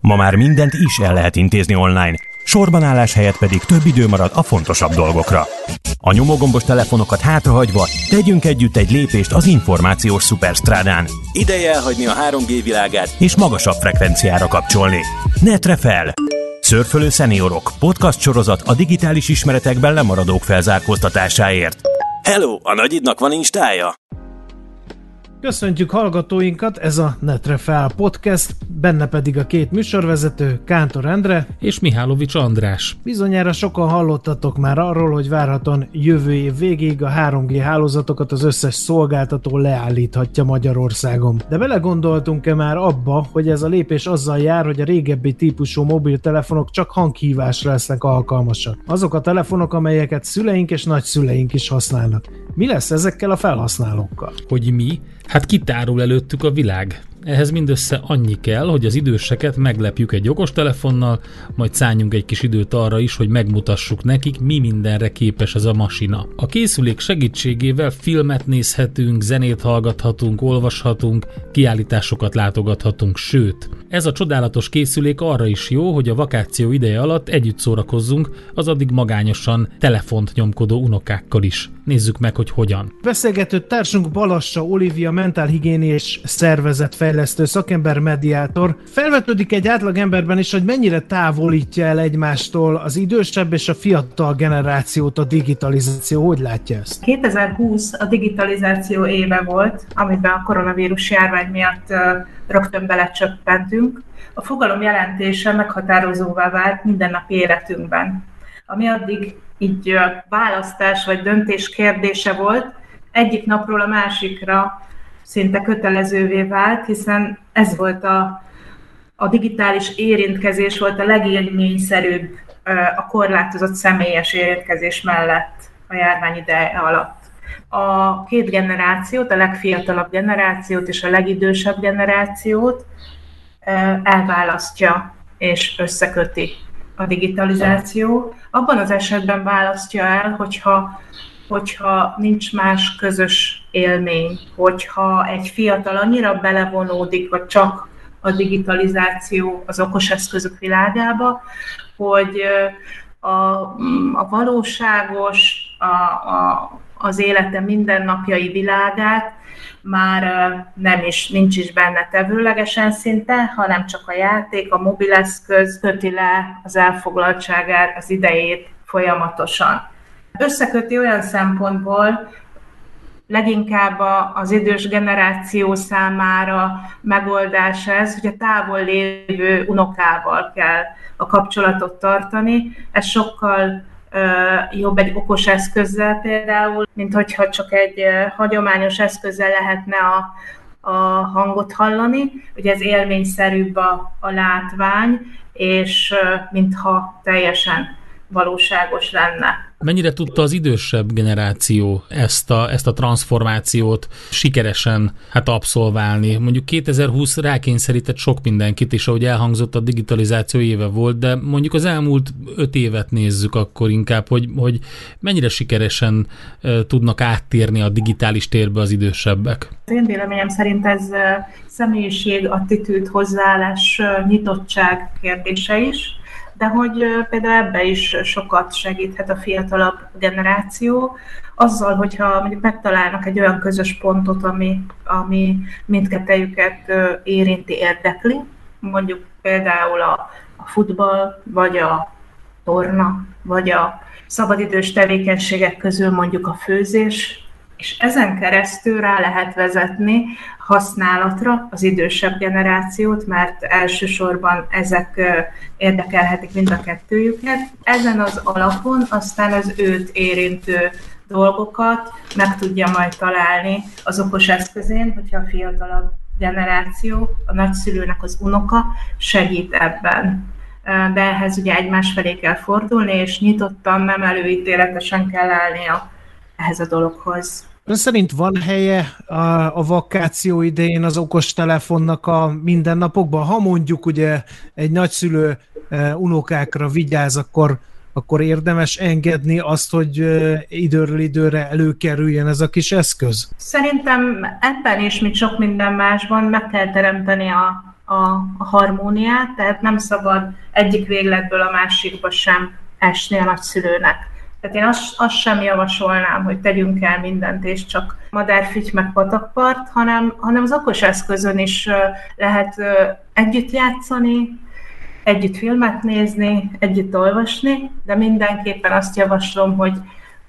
Ma már mindent is el lehet intézni online, sorban állás helyett pedig több idő marad a fontosabb dolgokra. A nyomógombos telefonokat hátrahagyva tegyünk együtt egy lépést az információs szuperstrádán. Ideje elhagyni a 3G világát és magasabb frekvenciára kapcsolni. Netre fel! Szörfölő szeniorok, podcast sorozat a digitális ismeretekben lemaradók felzárkóztatásáért. Hello, a nagyidnak van instája? Köszöntjük hallgatóinkat, ez a Netre Fel podcast, benne pedig a két műsorvezető, Kántor Endre és Mihálovics András. Bizonyára sokan hallottatok már arról, hogy várhatóan jövő év végéig a 3G hálózatokat az összes szolgáltató leállíthatja Magyarországon. De belegondoltunk-e már abba, hogy ez a lépés azzal jár, hogy a régebbi típusú mobiltelefonok csak hanghívásra lesznek alkalmasak. Azok a telefonok, amelyeket szüleink és nagyszüleink is használnak. Mi lesz ezekkel a felhasználókkal? Hogy mi? Hát kitárul előttük a világ. Ehhez mindössze annyi kell, hogy az időseket meglepjük egy okostelefonnal, majd szálljunk egy kis időt arra is, hogy megmutassuk nekik, mi mindenre képes ez a masina. A készülék segítségével filmet nézhetünk, zenét hallgathatunk, olvashatunk, kiállításokat látogathatunk, sőt, ez a csodálatos készülék arra is jó, hogy a vakáció ideje alatt együtt szórakozzunk az addig magányosan telefont nyomkodó unokákkal is. Nézzük meg, hogy hogyan. Beszélgető társunk Balassa Olivia mentálhigiénés szervezet fejlesztő szakember mediátor. Felvetődik egy átlag emberben is, hogy mennyire távolítja el egymástól az idősebb és a fiatal generációt a digitalizáció. Hogy látja ezt? 2020 a digitalizáció éve volt, amiben a koronavírus járvány miatt rögtön belecsöppentünk. A fogalom jelentése meghatározóvá vált mindennapi életünkben. Ami addig így választás vagy döntés kérdése volt, egyik napról a másikra szinte kötelezővé vált, hiszen ez volt a, a digitális érintkezés volt a legélményszerűbb a korlátozott személyes érintkezés mellett a járvány ideje alatt. A két generációt, a legfiatalabb generációt és a legidősebb generációt elválasztja és összeköti a digitalizáció. Abban az esetben választja el, hogyha hogyha nincs más közös élmény, hogyha egy fiatal annyira belevonódik, vagy csak a digitalizáció az okos eszközök világába, hogy a, a valóságos, a, a, az élete mindennapjai világát már nem is, nincs is benne tevőlegesen szinte, hanem csak a játék, a mobileszköz köti le az elfoglaltságát, az idejét folyamatosan. Összeköti olyan szempontból, leginkább az idős generáció számára megoldás ez, hogy a távol lévő unokával kell a kapcsolatot tartani. Ez sokkal jobb egy okos eszközzel például, mint hogyha csak egy hagyományos eszközzel lehetne a, a hangot hallani. Ugye ez élményszerűbb a, a látvány, és mintha teljesen valóságos lenne. Mennyire tudta az idősebb generáció ezt a, ezt a transformációt sikeresen hát abszolválni? Mondjuk 2020 rákényszerített sok mindenkit, és ahogy elhangzott, a digitalizáció éve volt, de mondjuk az elmúlt öt évet nézzük akkor inkább, hogy, hogy mennyire sikeresen tudnak áttérni a digitális térbe az idősebbek? Az én véleményem szerint ez személyiség, attitűd, hozzáállás, nyitottság kérdése is de hogy például ebbe is sokat segíthet a fiatalabb generáció, azzal, hogyha mondjuk megtalálnak egy olyan közös pontot, ami, ami mindkettejüket érinti, érdekli, mondjuk például a, a futball, vagy a torna, vagy a szabadidős tevékenységek közül mondjuk a főzés, és ezen keresztül rá lehet vezetni használatra az idősebb generációt, mert elsősorban ezek érdekelhetik mind a kettőjüket. Ezen az alapon aztán az őt érintő dolgokat meg tudja majd találni az okos eszközén, hogyha a fiatalabb generáció, a nagyszülőnek az unoka segít ebben. De ehhez ugye egymás felé kell fordulni, és nyitottan, nem előítéletesen kell állnia ehhez a dologhoz. Ön szerint van helye a, a vakáció idején az okostelefonnak a mindennapokban? Ha mondjuk ugye egy nagyszülő e, unokákra vigyáz, akkor, akkor érdemes engedni azt, hogy e, időről időre előkerüljen ez a kis eszköz? Szerintem ebben is, mint sok minden másban, meg kell teremteni a, a, a harmóniát, tehát nem szabad egyik végletből a másikba sem esni a nagyszülőnek. Tehát én azt, azt sem javasolnám, hogy tegyünk el mindent, és csak madárfügy meg patakpart, hanem, hanem az okos eszközön is lehet együtt játszani, együtt filmet nézni, együtt olvasni, de mindenképpen azt javaslom, hogy,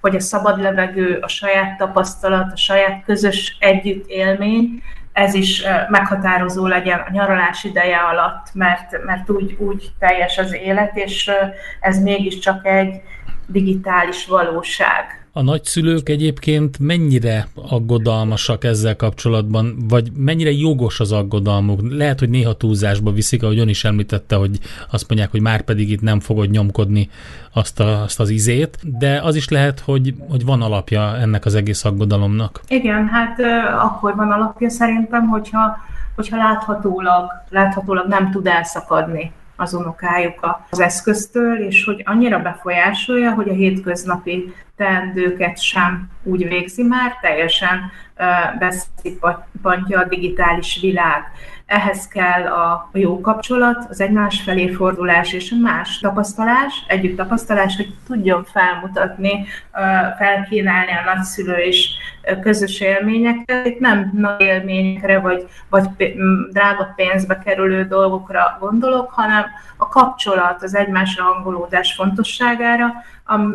hogy a szabad levegő, a saját tapasztalat, a saját közös együtt élmény, ez is meghatározó legyen a nyaralás ideje alatt, mert, mert úgy, úgy teljes az élet, és ez mégiscsak egy digitális valóság. A nagyszülők egyébként mennyire aggodalmasak ezzel kapcsolatban, vagy mennyire jogos az aggodalmuk? Lehet, hogy néha túlzásba viszik, ahogy ön is említette, hogy azt mondják, hogy már pedig itt nem fogod nyomkodni azt, a, azt az izét, de az is lehet, hogy, hogy van alapja ennek az egész aggodalomnak. Igen, hát akkor van alapja szerintem, hogyha, hogyha láthatólag, láthatólag nem tud elszakadni az unokájuk az eszköztől, és hogy annyira befolyásolja, hogy a hétköznapi teendőket sem úgy végzi már, teljesen beszipantja a digitális világ. Ehhez kell a jó kapcsolat, az egymás felé fordulás és a más tapasztalás, együtt tapasztalás, hogy tudjon felmutatni, felkínálni a nagyszülő is közös élményeket. Itt nem nagy élményekre vagy, vagy drága pénzbe kerülő dolgokra gondolok, hanem a kapcsolat, az egymásra hangolódás fontosságára,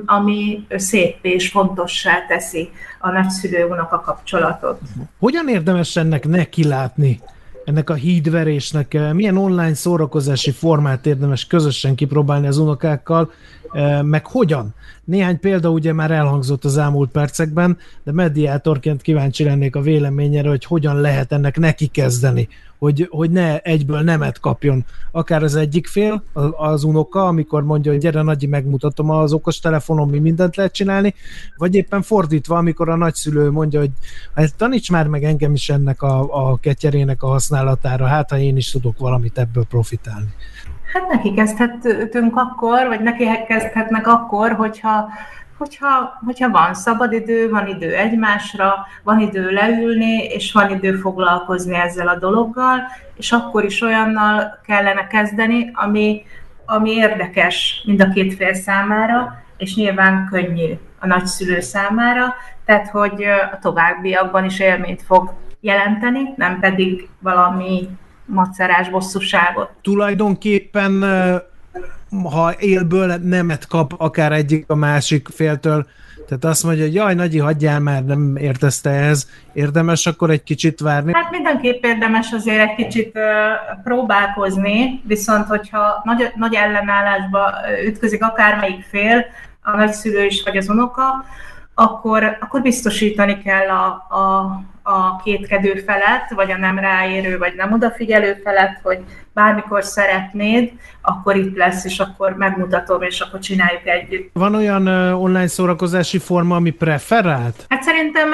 ami szép és fontossá teszi a nagyszülő a kapcsolatot. Hogyan érdemes ennek neki látni? Ennek a hídverésnek, eh, milyen online szórakozási formát érdemes közösen kipróbálni az unokákkal, meg hogyan? Néhány példa ugye már elhangzott az elmúlt percekben, de mediátorként kíváncsi lennék a véleményére, hogy hogyan lehet ennek neki kezdeni, hogy, hogy ne egyből nemet kapjon. Akár az egyik fél, az unoka, amikor mondja, hogy gyere nagyi, megmutatom az okos telefonon, mi mindent lehet csinálni, vagy éppen fordítva, amikor a nagyszülő mondja, hogy hát taníts már meg engem is ennek a, a ketyerének a használatára, hát ha én is tudok valamit ebből profitálni. Hát neki kezdhetünk akkor, vagy neki kezdhetnek akkor, hogyha, hogyha, hogyha van szabadidő, van idő egymásra, van idő leülni, és van idő foglalkozni ezzel a dologgal, és akkor is olyannal kellene kezdeni, ami, ami érdekes mind a két fél számára, és nyilván könnyű a nagyszülő számára, tehát hogy a továbbiakban is élményt fog jelenteni, nem pedig valami macerás bosszúságot. Tulajdonképpen, ha élből nemet kap akár egyik a másik féltől, tehát azt mondja, hogy jaj, Nagyi, hagyjál már, nem értezte ez. Érdemes akkor egy kicsit várni? Hát mindenképp érdemes azért egy kicsit uh, próbálkozni, viszont hogyha nagy, nagy ellenállásba ütközik akármelyik fél, a nagyszülő is vagy az unoka, akkor, akkor biztosítani kell a, a, a kétkedő felet, vagy a nem ráérő, vagy nem odafigyelő felet, hogy bármikor szeretnéd, akkor itt lesz, és akkor megmutatom, és akkor csináljuk együtt. Van olyan online szórakozási forma, ami preferált? Hát szerintem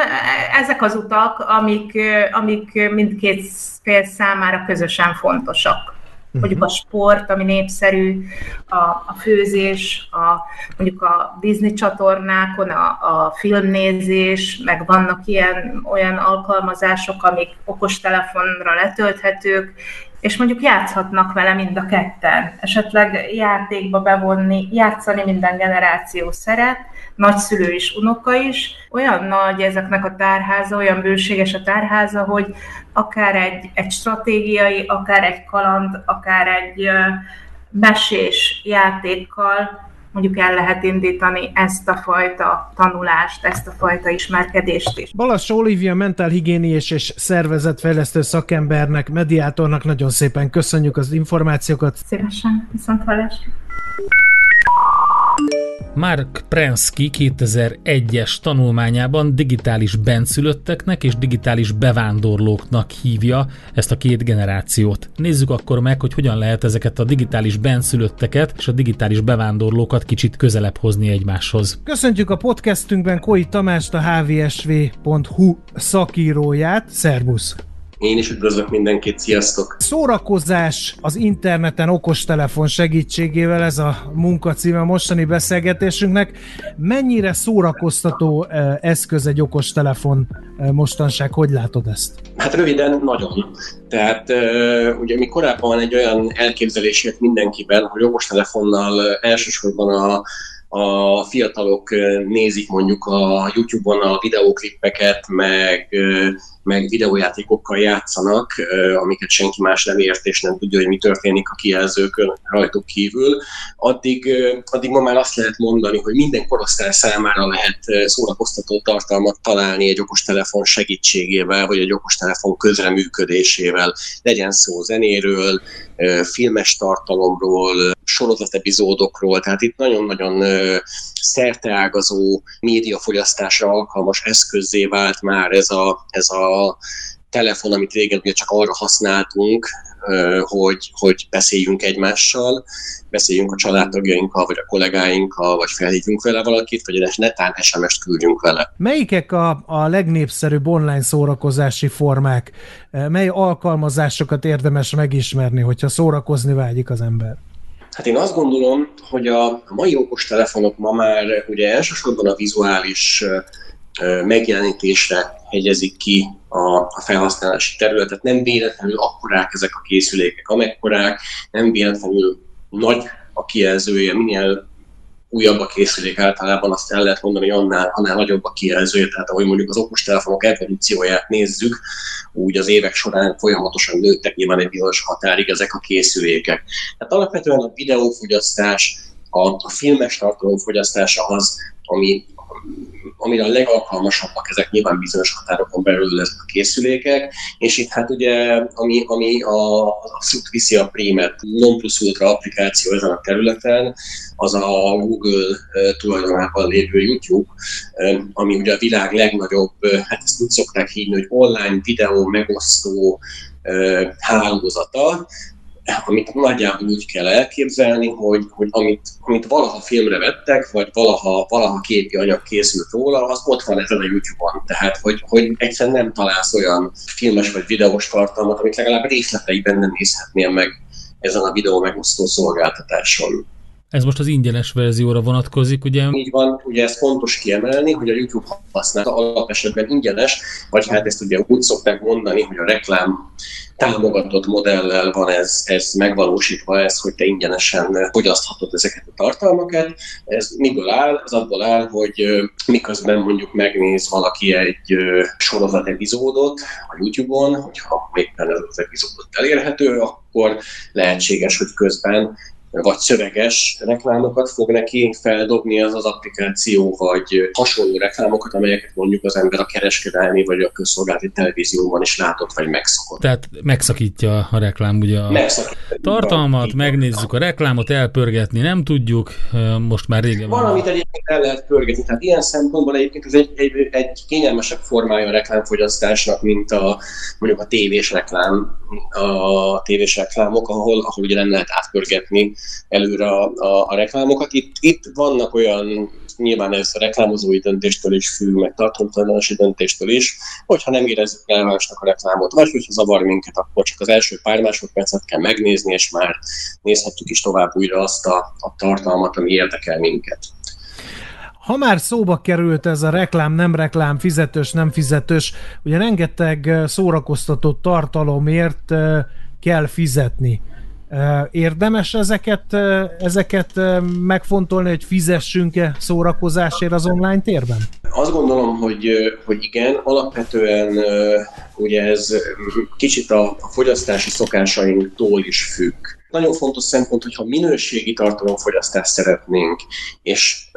ezek az utak, amik, amik mindkét fél számára közösen fontosak mondjuk a sport, ami népszerű, a, a főzés, a, mondjuk a Disney csatornákon, a, a filmnézés, meg vannak ilyen olyan alkalmazások, amik okostelefonra letölthetők, és mondjuk játszhatnak vele mind a ketten. Esetleg játékba bevonni, játszani minden generáció szeret, nagyszülő is, unoka is. Olyan nagy ezeknek a tárháza, olyan bőséges a tárháza, hogy akár egy, egy stratégiai, akár egy kaland, akár egy mesés játékkal mondjuk el lehet indítani ezt a fajta tanulást, ezt a fajta ismerkedést is. Balas Olivia mentálhigiéniés és szervezetfejlesztő szakembernek, mediátornak nagyon szépen köszönjük az információkat. Szívesen, viszont hallásra. Mark Prensky 2001-es tanulmányában digitális benszülötteknek és digitális bevándorlóknak hívja ezt a két generációt. Nézzük akkor meg, hogy hogyan lehet ezeket a digitális benszülötteket és a digitális bevándorlókat kicsit közelebb hozni egymáshoz. Köszöntjük a podcastünkben Koi Tamást, a hvsv.hu szakíróját. Szervusz! Én is üdvözlök mindenkit, sziasztok! Szórakozás az interneten okostelefon segítségével, ez a munkacíme mostani beszélgetésünknek. Mennyire szórakoztató eh, eszköz egy okostelefon eh, mostanság, hogy látod ezt? Hát röviden, nagyon. Tehát ugye mi korábban egy olyan elképzelésért mindenkiben, hogy okostelefonnal elsősorban a a fiatalok nézik mondjuk a YouTube-on a videóklippeket, meg, meg videójátékokkal játszanak, amiket senki más nem ért, és nem tudja, hogy mi történik a kijelzőkön rajtuk kívül, addig, addig ma már azt lehet mondani, hogy minden korosztály számára lehet szórakoztató tartalmat találni egy okostelefon segítségével, vagy egy okostelefon közreműködésével. Legyen szó zenéről, filmes tartalomról, sorozatepizódokról, tehát itt nagyon-nagyon szerteágazó médiafogyasztásra alkalmas eszközzé vált már ez a, ez a telefon, amit régen ugye csak arra használtunk, hogy, hogy beszéljünk egymással, beszéljünk a családtagjainkkal, vagy a kollégáinkkal, vagy felhívjunk vele valakit, vagy netán SMS-t küldjünk vele. Melyikek a, a legnépszerűbb online szórakozási formák? Mely alkalmazásokat érdemes megismerni, hogyha szórakozni vágyik az ember? Hát én azt gondolom, hogy a mai okos telefonok ma már ugye elsősorban a vizuális megjelenítésre hegyezik ki a, a felhasználási területet. Nem véletlenül akkorák ezek a készülékek, amekkorák, nem véletlenül nagy a kijelzője, minél újabb a készülék általában azt el lehet mondani, annál, annál nagyobb a kijelzője, tehát ahogy mondjuk az okostelefonok evolúcióját nézzük, úgy az évek során folyamatosan nőttek nyilván egy bizonyos határig ezek a készülékek. Tehát alapvetően a videófogyasztás, a, a filmes tartalom fogyasztása az, ami, amire a legalkalmasabbak ezek nyilván bizonyos határokon belül ezek a készülékek, és itt hát ugye, ami, ami a, abszolút viszi a prémet non plus ultra applikáció ezen a területen, az a Google tulajdonában lévő YouTube, ami ugye a világ legnagyobb, hát ezt úgy szokták hívni, hogy online videó megosztó hálózata, amit nagyjából úgy kell elképzelni, hogy, hogy amit, amit valaha filmre vettek, vagy valaha, valaha képi anyag készült róla, az ott van ezen a YouTube-on. Tehát, hogy, hogy egyszerűen nem találsz olyan filmes vagy videós tartalmat, amit legalább részleteiben nem nézhetnél meg ezen a videó megosztó szolgáltatáson. Ez most az ingyenes verzióra vonatkozik, ugye? Így van, ugye ez fontos kiemelni, hogy a YouTube használata alapesetben ingyenes, vagy hát ezt ugye úgy szokták mondani, hogy a reklám támogatott modellel van ez, ez megvalósítva, ez, hogy te ingyenesen fogyaszthatod ezeket a tartalmakat. Ez miből áll? Ez abból áll, hogy miközben mondjuk megnéz valaki egy sorozat epizódot a YouTube-on, hogyha éppen ez az epizódot elérhető, akkor lehetséges, hogy közben vagy szöveges reklámokat fog neki feldobni az az applikáció, vagy hasonló reklámokat, amelyeket mondjuk az ember a kereskedelmi vagy a közszolgálati televízióban is látott, vagy megszokott. Tehát megszakítja a reklám ugye a tartalmat, megnézzük a reklámot, elpörgetni nem tudjuk, most már régen van. Valamit egyébként el lehet pörgetni, tehát ilyen szempontból egyébként ez egy, egy, egy kényelmesebb formája a reklámfogyasztásnak, mint a mondjuk a tévés reklám, a tévés reklámok, ahol, ahol ugye nem lehet átpörgetni előre a, a, a reklámokat. Itt, itt vannak olyan, nyilván ez a reklámozói döntéstől is függ, meg tartalomtalanási döntéstől is, hogyha nem érezzük relevásnak a reklámot, vagy hogyha zavar minket, akkor csak az első pár másodpercet kell megnézni, és már nézhetjük is tovább újra azt a, a tartalmat, ami érdekel minket. Ha már szóba került ez a reklám, nem reklám, fizetős, nem fizetős, ugye rengeteg szórakoztató tartalomért kell fizetni. Érdemes ezeket, ezeket megfontolni, hogy fizessünk-e szórakozásért az online térben? Azt gondolom, hogy, hogy igen, alapvetően ugye ez kicsit a, fogyasztási szokásainktól is függ. Nagyon fontos szempont, hogyha minőségi tartalomfogyasztást szeretnénk, és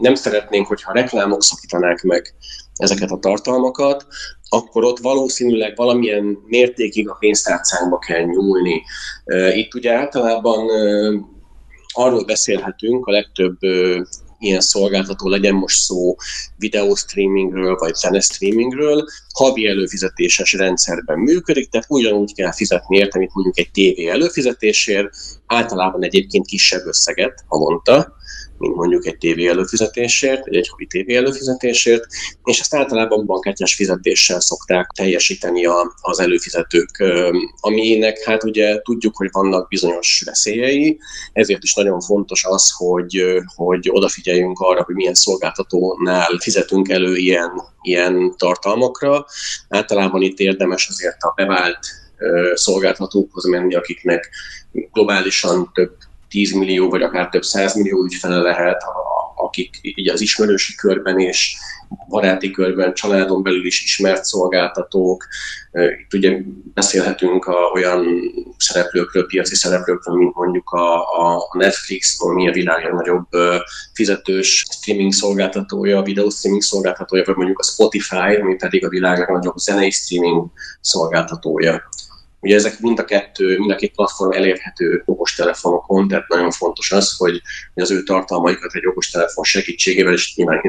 nem szeretnénk, hogyha reklámok szakítanák meg ezeket a tartalmakat, akkor ott valószínűleg valamilyen mértékig a pénztárcánkba kell nyúlni. Itt ugye általában arról beszélhetünk a legtöbb ilyen szolgáltató, legyen most szó videóstreamingről vagy zenestreamingről, havi előfizetéses rendszerben működik, tehát ugyanúgy kell fizetni érte, mint mondjuk egy tévé előfizetésért, általában egyébként kisebb összeget havonta, mint mondjuk egy TV előfizetésért, vagy egy havi TV előfizetésért, és ezt általában bankkártyás fizetéssel szokták teljesíteni a, az előfizetők, aminek hát ugye tudjuk, hogy vannak bizonyos veszélyei, ezért is nagyon fontos az, hogy, hogy odafigyeljünk arra, hogy milyen szolgáltatónál fizetünk elő ilyen, ilyen tartalmakra. Általában itt érdemes azért a bevált szolgáltatókhoz menni, akiknek globálisan több 10 millió, vagy akár több 100 millió ügyfele lehet, akik így az ismerősi körben és baráti körben, családon belül is ismert szolgáltatók. Itt ugye beszélhetünk a, olyan szereplőkről, piaci szereplőkről, mint mondjuk a, a Netflix, ami a világ legnagyobb fizetős streaming szolgáltatója, a videó streaming szolgáltatója, vagy mondjuk a Spotify, ami pedig a világ legnagyobb zenei streaming szolgáltatója. Ugye ezek mind a kettő, mind a két platform elérhető okostelefonokon, tehát nagyon fontos az, hogy az ő tartalmaikat egy okostelefon segítségével és nyilván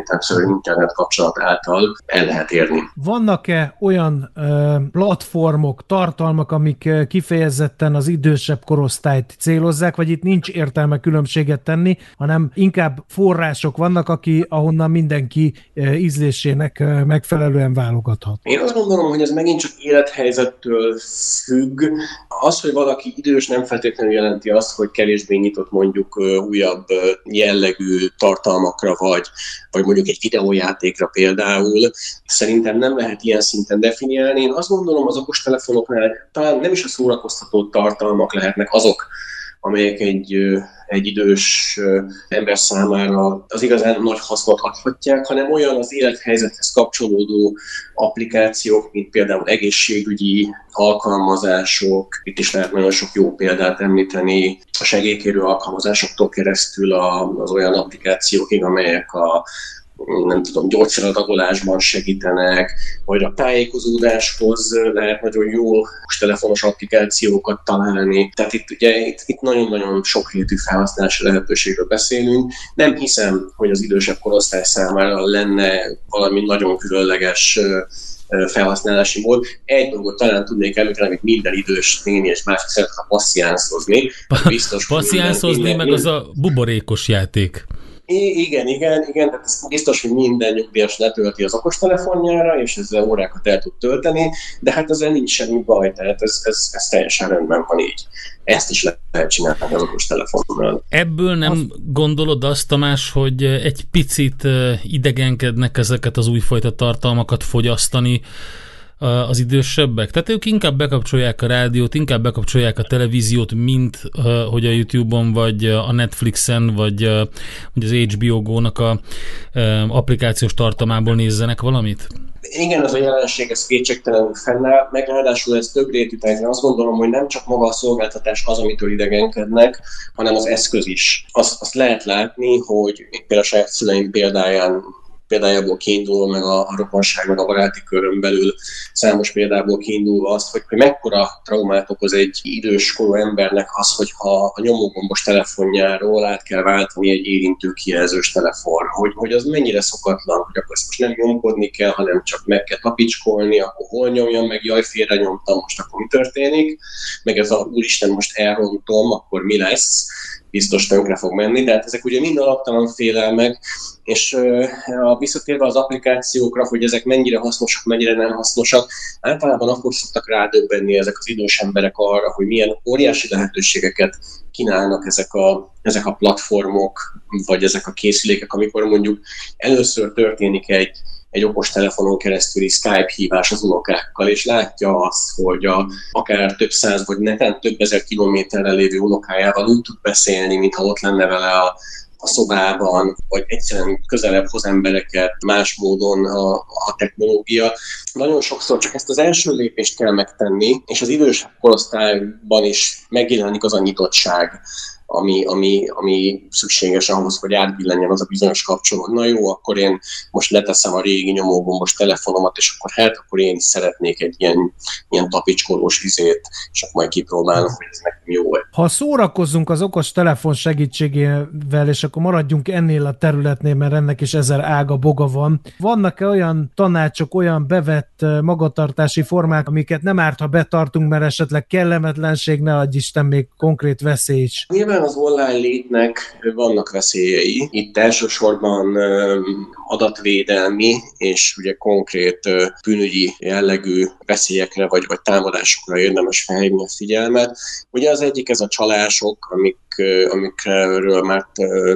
internet kapcsolat által el lehet érni. Vannak-e olyan ö, platformok, tartalmak, amik kifejezetten az idősebb korosztályt célozzák, vagy itt nincs értelme különbséget tenni, hanem inkább források vannak, aki, ahonnan mindenki ízlésének megfelelően válogathat? Én azt gondolom, hogy ez megint csak élethelyzettől függ, függ. Az, hogy valaki idős, nem feltétlenül jelenti azt, hogy kevésbé nyitott mondjuk újabb jellegű tartalmakra, vagy, vagy mondjuk egy videójátékra például. Szerintem nem lehet ilyen szinten definiálni. Én azt gondolom, az okostelefonoknál talán nem is a szórakoztató tartalmak lehetnek azok, amelyek egy, egy idős ember számára az igazán nagy hasznot adhatják, hanem olyan az élethelyzethez kapcsolódó applikációk, mint például egészségügyi alkalmazások, itt is lehet nagyon sok jó példát említeni, a segélykérő alkalmazásoktól keresztül az olyan applikációkig, amelyek a nem tudom, gyógyszeradagolásban segítenek, vagy a tájékozódáshoz lehet nagyon jó telefonos applikációkat találni. Tehát itt ugye itt, itt nagyon-nagyon sokrétű felhasználási lehetőségről beszélünk. Nem hiszem, hogy az idősebb korosztály számára lenne valami nagyon különleges felhasználási mód. Egy dolgot talán tudnék említeni, amit minden idős néni és másik szeret a passziánszozni. Biztos, passziánszozni, meg az a buborékos játék. I- igen, igen, igen, tehát ez biztos, hogy minden nyugdíjas letölti az okostelefonjára, és ezzel órákat el tud tölteni, de hát ezzel nincs semmi baj, tehát ez, ez, ez teljesen rendben van így. Ezt is lehet csinálni az okostelefonnal. Ebből nem az... gondolod azt, Tamás, hogy egy picit idegenkednek ezeket az újfajta tartalmakat fogyasztani, az idősebbek. Tehát ők inkább bekapcsolják a rádiót, inkább bekapcsolják a televíziót, mint hogy a YouTube-on, vagy a Netflixen, vagy, vagy az HBO Go-nak a applikációs tartalmából nézzenek valamit? Igen, az a jelenség, ez kétségtelenül fennáll, meg ráadásul ez több rétű, tehát azt gondolom, hogy nem csak maga a szolgáltatás az, amitől idegenkednek, hanem az eszköz is. Azt, azt lehet látni, hogy például a saját szüleim példáján példájából kiindulva, meg a, a rokonság, meg a baráti körön belül számos példából kiindulva azt, hogy, hogy mekkora traumát okoz egy időskorú embernek az, hogyha a nyomógombos telefonjáról át kell váltani egy érintő kijelzős telefon, hogy, hogy az mennyire szokatlan, hogy akkor ezt most nem nyomkodni kell, hanem csak meg kell tapicskolni, akkor hol nyomjam meg, jaj, félre nyomtam, most akkor mi történik, meg ez a úristen, most elrontom, akkor mi lesz, biztos tönkre fog menni, de hát ezek ugye mind alaptalan félelmek, és a visszatérve az applikációkra, hogy ezek mennyire hasznosak, mennyire nem hasznosak, általában akkor szoktak rádöbbenni ezek az idős emberek arra, hogy milyen óriási lehetőségeket kínálnak ezek a, ezek a platformok, vagy ezek a készülékek, amikor mondjuk először történik egy, egy okos telefonon keresztüli Skype hívás az unokákkal, és látja azt, hogy a, akár több száz vagy neten több ezer kilométerrel lévő unokájával úgy tud beszélni, mintha ott lenne vele a, a szobában, vagy egyszerűen közelebb hoz embereket más módon a, a technológia. Nagyon sokszor csak ezt az első lépést kell megtenni, és az idős korosztályban is megjelenik az a nyitottság, ami, ami, ami szükséges ahhoz, hogy átbillenjen az a bizonyos kapcsolat. Na jó, akkor én most leteszem a régi nyomógombos telefonomat, és akkor hát, akkor én is szeretnék egy ilyen, ilyen tapicskolós vizét, és akkor majd kipróbálom, hogy ez nekem jó -e. Ha szórakozzunk az okos telefon segítségével, és akkor maradjunk ennél a területnél, mert ennek is ezer ága boga van. Vannak-e olyan tanácsok, olyan bevett magatartási formák, amiket nem árt, ha betartunk, mert esetleg kellemetlenség, ne adj Isten még konkrét veszély is. Nyilván az online létnek vannak veszélyei. Itt elsősorban adatvédelmi és ugye konkrét bűnügyi jellegű veszélyekre vagy, vagy támadásokra érdemes felhívni a figyelmet. Ugye az egyik ez a csalások, amik amikről már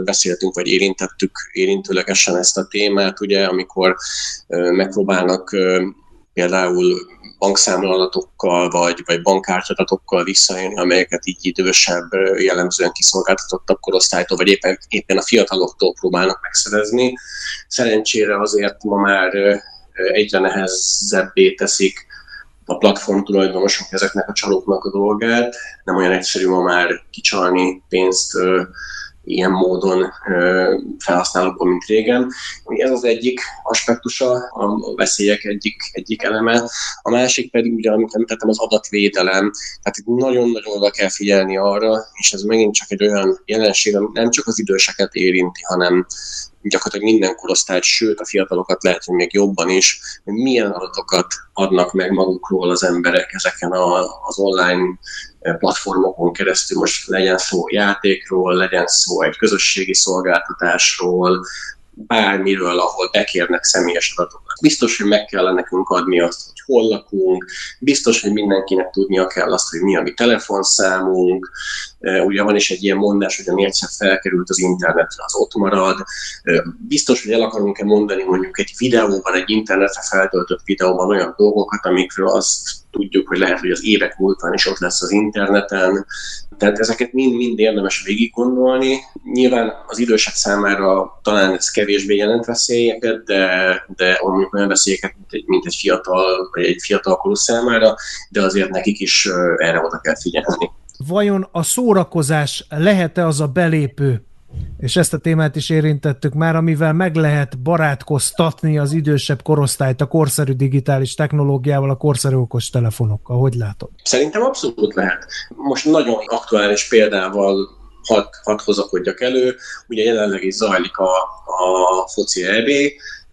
beszéltünk, vagy érintettük érintőlegesen ezt a témát, ugye, amikor megpróbálnak például bankszámlálatokkal vagy, vagy bankkártyadatokkal visszajönni, amelyeket így idősebb, jellemzően kiszolgáltatottabb korosztálytól, vagy éppen, éppen a fiataloktól próbálnak megszerezni. Szerencsére azért ma már egyre nehezebbé teszik a platform tulajdonosok ezeknek a csalóknak a dolgát. Nem olyan egyszerű ma már kicsalni pénzt ilyen módon felhasználókból, mint régen. Ez az egyik aspektusa, a veszélyek egyik, egyik eleme. A másik pedig, ugye, amit említettem, az adatvédelem. Tehát itt nagyon-nagyon oda kell figyelni arra, és ez megint csak egy olyan jelenség, ami nem csak az időseket érinti, hanem gyakorlatilag minden korosztályt, sőt a fiatalokat lehet, hogy még jobban is, hogy milyen adatokat adnak meg magukról az emberek ezeken a, az online platformokon keresztül, most legyen szó játékról, legyen szó egy közösségi szolgáltatásról, bármiről, ahol bekérnek személyes adatokat. Biztos, hogy meg kell nekünk adni azt, hogy hol lakunk, biztos, hogy mindenkinek tudnia kell azt, hogy mi a mi telefonszámunk, ugye van is egy ilyen mondás, hogy ami egyszer felkerült az internetre, az ott marad. Biztos, hogy el akarunk-e mondani mondjuk egy videóban, egy internetre feltöltött videóban olyan dolgokat, amikről azt tudjuk, hogy lehet, hogy az évek múltán is ott lesz az interneten. Tehát ezeket mind-mind érdemes végig gondolni. Nyilván az idősek számára talán ez kevésbé jelent veszélyeket, de, de olyan veszélyeket, mint egy, mint egy fiatal, vagy egy fiatalkorú számára, de azért nekik is erre oda kell figyelni. Vajon a szórakozás lehet-e az a belépő és ezt a témát is érintettük már, amivel meg lehet barátkoztatni az idősebb korosztályt a korszerű digitális technológiával, a korszerű okos telefonokkal. Hogy látod? Szerintem abszolút lehet. Most nagyon aktuális példával hadd had hozakodjak elő. Ugye jelenleg is zajlik a, a foci EB,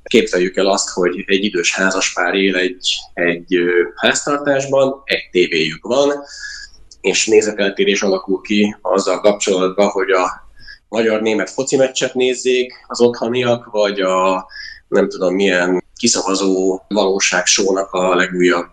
Képzeljük el azt, hogy egy idős házaspár él egy, egy háztartásban, egy tévéjük van, és nézeteltérés alakul ki azzal kapcsolatban, hogy a magyar-német foci meccset nézzék az otthoniak, vagy a nem tudom milyen kiszavazó valóságsónak a legújabb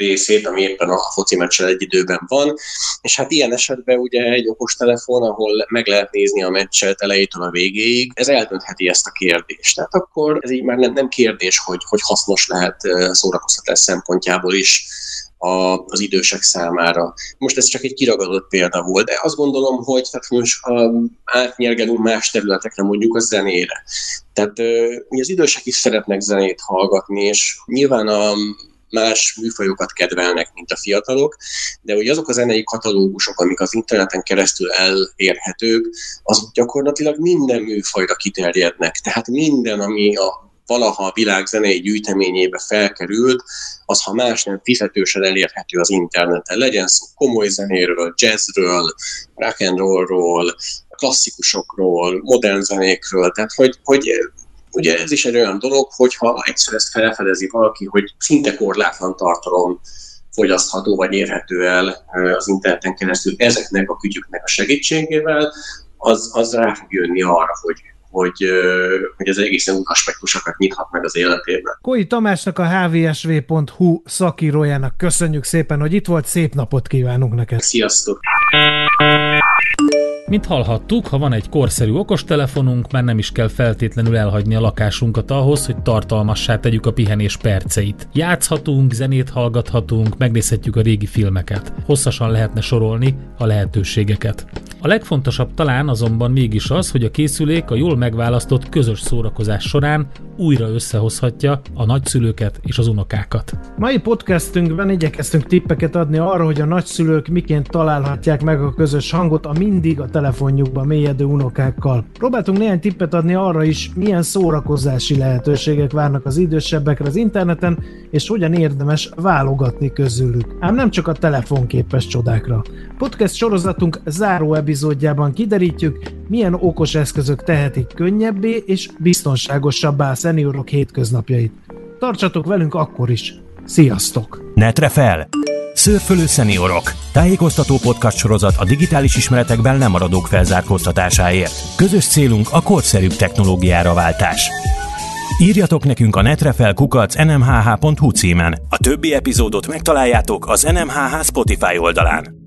részét, ami éppen a foci meccsel egy időben van, és hát ilyen esetben ugye egy okostelefon, ahol meg lehet nézni a meccset elejétől a végéig, ez eldöntheti ezt a kérdést. Tehát akkor ez így már nem, nem kérdés, hogy, hogy hasznos lehet szórakoztatás szempontjából is a, az idősek számára. Most ez csak egy kiragadott példa volt, de azt gondolom, hogy tehát most a, átnyergelünk más területekre, mondjuk a zenére. Tehát ugye az idősek is szeretnek zenét hallgatni, és nyilván a más műfajokat kedvelnek, mint a fiatalok, de ugye azok a zenei katalógusok, amik az interneten keresztül elérhetők, azok gyakorlatilag minden műfajra kiterjednek. Tehát minden, ami a valaha a világ zenei gyűjteményébe felkerült, az ha más nem fizetősen elérhető az interneten. Legyen szó komoly zenéről, jazzről, rock and rollról, klasszikusokról, modern zenékről, tehát hogy, hogy ugye ez is egy olyan dolog, hogyha egyszer ezt felfedezi valaki, hogy szinte korlátlan tartalom fogyasztható vagy érhető el az interneten keresztül ezeknek a kütyüknek a segítségével, az, az rá fog jönni arra, hogy hogy, hogy ez egészen új aspektusokat nyithat meg az életében. Koi Tamásnak a hvsv.hu szakírójának köszönjük szépen, hogy itt volt, szép napot kívánunk neked. Sziasztok! Mint hallhattuk, ha van egy korszerű okostelefonunk, már nem is kell feltétlenül elhagyni a lakásunkat ahhoz, hogy tartalmassá tegyük a pihenés perceit. Játszhatunk, zenét hallgathatunk, megnézhetjük a régi filmeket. Hosszasan lehetne sorolni a lehetőségeket. A legfontosabb talán azonban mégis az, hogy a készülék a jól megválasztott közös szórakozás során újra összehozhatja a nagyszülőket és az unokákat. Mai podcastünkben igyekeztünk tippeket adni arra, hogy a nagyszülők miként találhatják meg a közös hangot a mindig a telefonjukba mélyedő unokákkal. Próbáltunk néhány tippet adni arra is, milyen szórakozási lehetőségek várnak az idősebbekre az interneten, és hogyan érdemes válogatni közülük. Ám nem csak a telefonképes csodákra. Podcast sorozatunk záró epizódjában kiderítjük, milyen okos eszközök tehetik könnyebbé és biztonságosabbá a szeniorok hétköznapjait. tartsatok velünk akkor is. Sziasztok! Netre fel! Szörfölő szeniorok. Tájékoztató podcast sorozat a digitális ismeretekben lemaradók felzárkóztatásáért. Közös célunk a korszerűbb technológiára váltás. Írjatok nekünk a nmhh.hu címen. A többi epizódot megtaláljátok az NMHH Spotify oldalán.